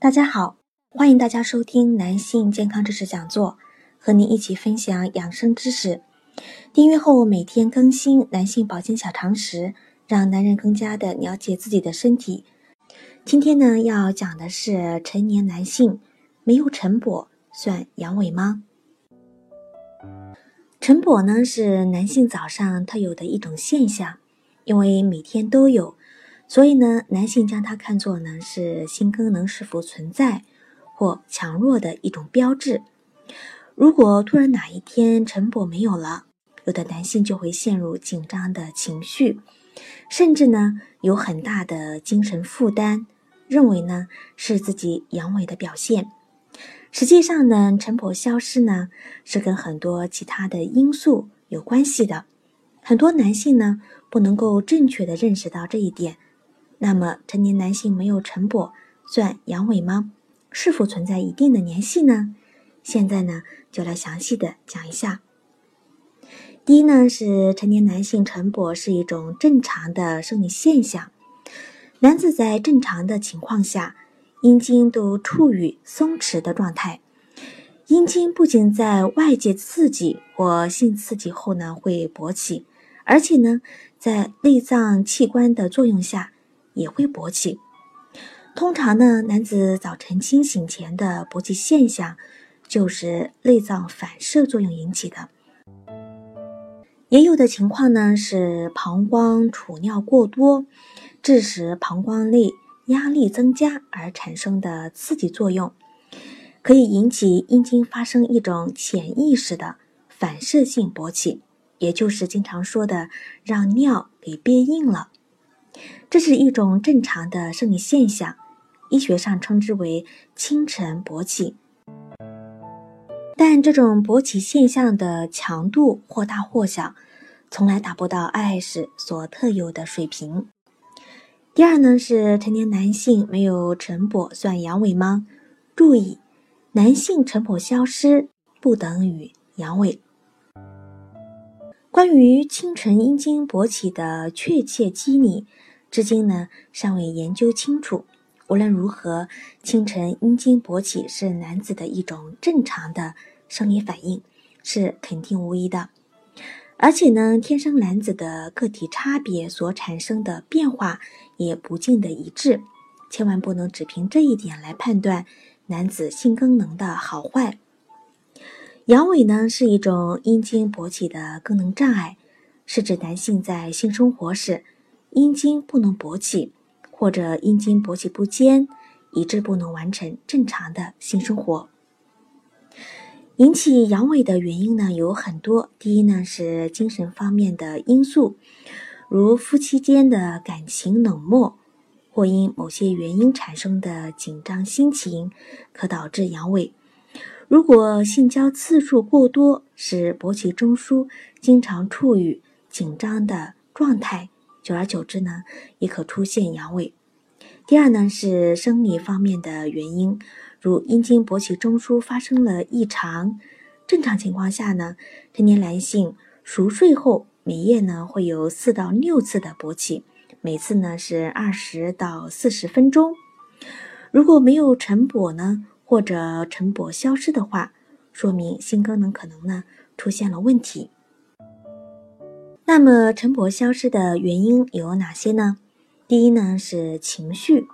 大家好，欢迎大家收听男性健康知识讲座，和您一起分享养生知识。订阅后每天更新男性保健小常识，让男人更加的了解自己的身体。今天呢，要讲的是成年男性没有晨勃算阳痿吗？晨勃呢是男性早上特有的一种现象，因为每天都有。所以呢，男性将它看作呢是性功能是否存在或强弱的一种标志。如果突然哪一天晨勃没有了，有的男性就会陷入紧张的情绪，甚至呢有很大的精神负担，认为呢是自己阳痿的表现。实际上呢，晨勃消失呢是跟很多其他的因素有关系的。很多男性呢不能够正确的认识到这一点。那么，成年男性没有晨勃算阳痿吗？是否存在一定的联系呢？现在呢，就来详细的讲一下。第一呢，是成年男性晨勃是一种正常的生理现象。男子在正常的情况下，阴茎都处于松弛的状态。阴茎不仅在外界刺激或性刺激后呢会勃起，而且呢，在内脏器官的作用下。也会勃起。通常呢，男子早晨清醒前的勃起现象，就是内脏反射作用引起的。也有的情况呢，是膀胱储尿过多，致使膀胱内压力增加而产生的刺激作用，可以引起阴茎发生一种潜意识的反射性勃起，也就是经常说的让尿给憋硬了。这是一种正常的生理现象，医学上称之为清晨勃起。但这种勃起现象的强度或大或小，从来达不到 IS 所特有的水平。第二呢，是成年男性没有晨勃算阳痿吗？注意，男性晨勃消失不等于阳痿。关于清晨阴茎勃起的确切机理。至今呢，尚未研究清楚。无论如何，清晨阴茎勃起是男子的一种正常的生理反应，是肯定无疑的。而且呢，天生男子的个体差别所产生的变化也不尽的一致，千万不能只凭这一点来判断男子性功能的好坏。阳痿呢，是一种阴茎勃起的功能障碍，是指男性在性生活时。阴茎不能勃起，或者阴茎勃起不坚，以致不能完成正常的性生活。引起阳痿的原因呢有很多。第一呢是精神方面的因素，如夫妻间的感情冷漠，或因某些原因产生的紧张心情，可导致阳痿。如果性交次数过多，使勃起中枢经常处于紧张的状态。久而久之呢，也可出现阳痿。第二呢是生理方面的原因，如阴茎勃起中枢发生了异常。正常情况下呢，成年男性熟睡后每夜呢会有四到六次的勃起，每次呢是二十到四十分钟。如果没有晨勃呢，或者晨勃消失的话，说明性功能可能呢出现了问题。那么晨勃消失的原因有哪些呢？第一呢是情绪，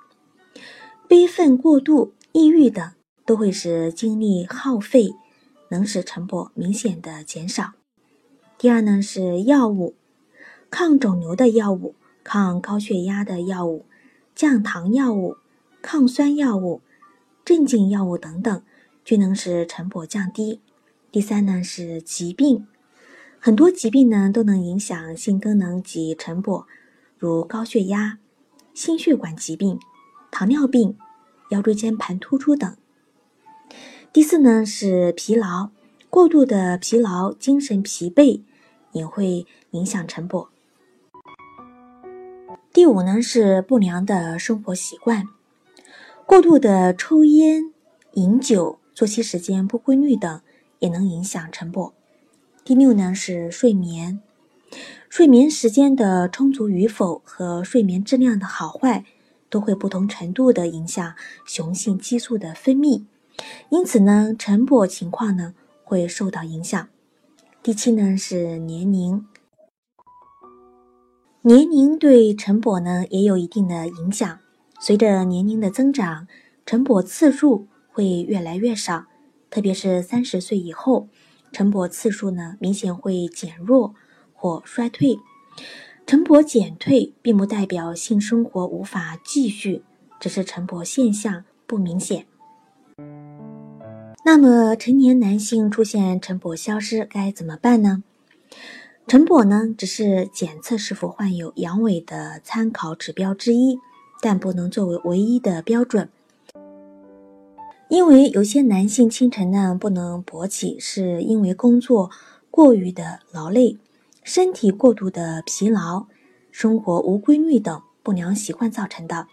悲愤过度、抑郁等都会使精力耗费，能使晨勃明显的减少。第二呢是药物，抗肿瘤的药物、抗高血压的药物、降糖药物、抗酸药物、镇静药物等等，均能使晨勃降低。第三呢是疾病。很多疾病呢都能影响性功能及晨勃，如高血压、心血管疾病、糖尿病、腰椎间盘突出等。第四呢是疲劳，过度的疲劳、精神疲惫也会影响晨勃。第五呢是不良的生活习惯，过度的抽烟、饮酒、作息时间不规律等也能影响晨勃。第六呢是睡眠，睡眠时间的充足与否和睡眠质量的好坏都会不同程度的影响雄性激素的分泌。因此呢，晨勃情况呢会受到影响。第七呢是年龄，年龄对晨勃呢也有一定的影响。随着年龄的增长，晨勃次数会越来越少，特别是三十岁以后，晨勃次数呢明显会减弱或衰退。晨勃减退并不代表性生活无法继续，只是晨勃现象不明显。那么，成年男性出现晨勃消失该怎么办呢？晨勃呢，只是检测是否患有阳痿的参考指标之一，但不能作为唯一的标准。因为有些男性清晨呢不能勃起，是因为工作过于的劳累、身体过度的疲劳、生活无规律等不良习惯造成的。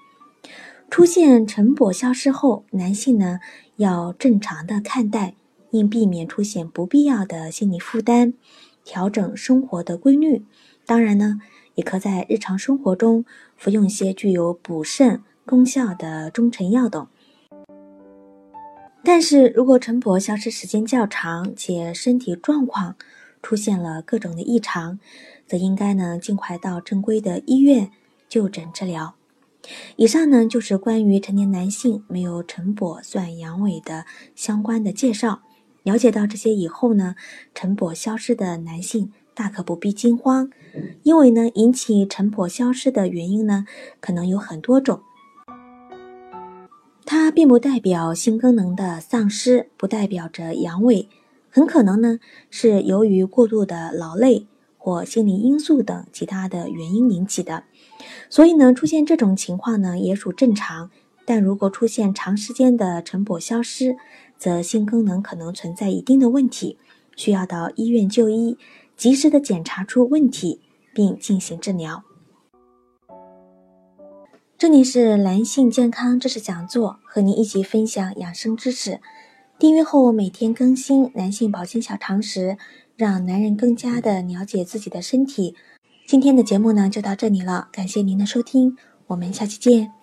出现晨勃消失后，男性呢要正常的看待，应避免出现不必要的心理负担，调整生活的规律。当然呢，也可在日常生活中服用一些具有补肾功效的中成药等。但是如果晨勃消失时间较长，且身体状况出现了各种的异常，则应该呢尽快到正规的医院就诊治疗。以上呢就是关于成年男性没有晨勃算阳痿的相关的介绍。了解到这些以后呢，晨勃消失的男性大可不必惊慌，因为呢引起晨勃消失的原因呢可能有很多种。它并不代表性功能的丧失，不代表着阳痿，很可能呢是由于过度的劳累或心理因素等其他的原因引起的。所以呢，出现这种情况呢也属正常，但如果出现长时间的晨勃消失，则性功能可能存在一定的问题，需要到医院就医，及时的检查出问题，并进行治疗。这里是男性健康知识讲座，和您一起分享养生知识。订阅后每天更新男性保健小常识，让男人更加的了解自己的身体。今天的节目呢就到这里了，感谢您的收听，我们下期见。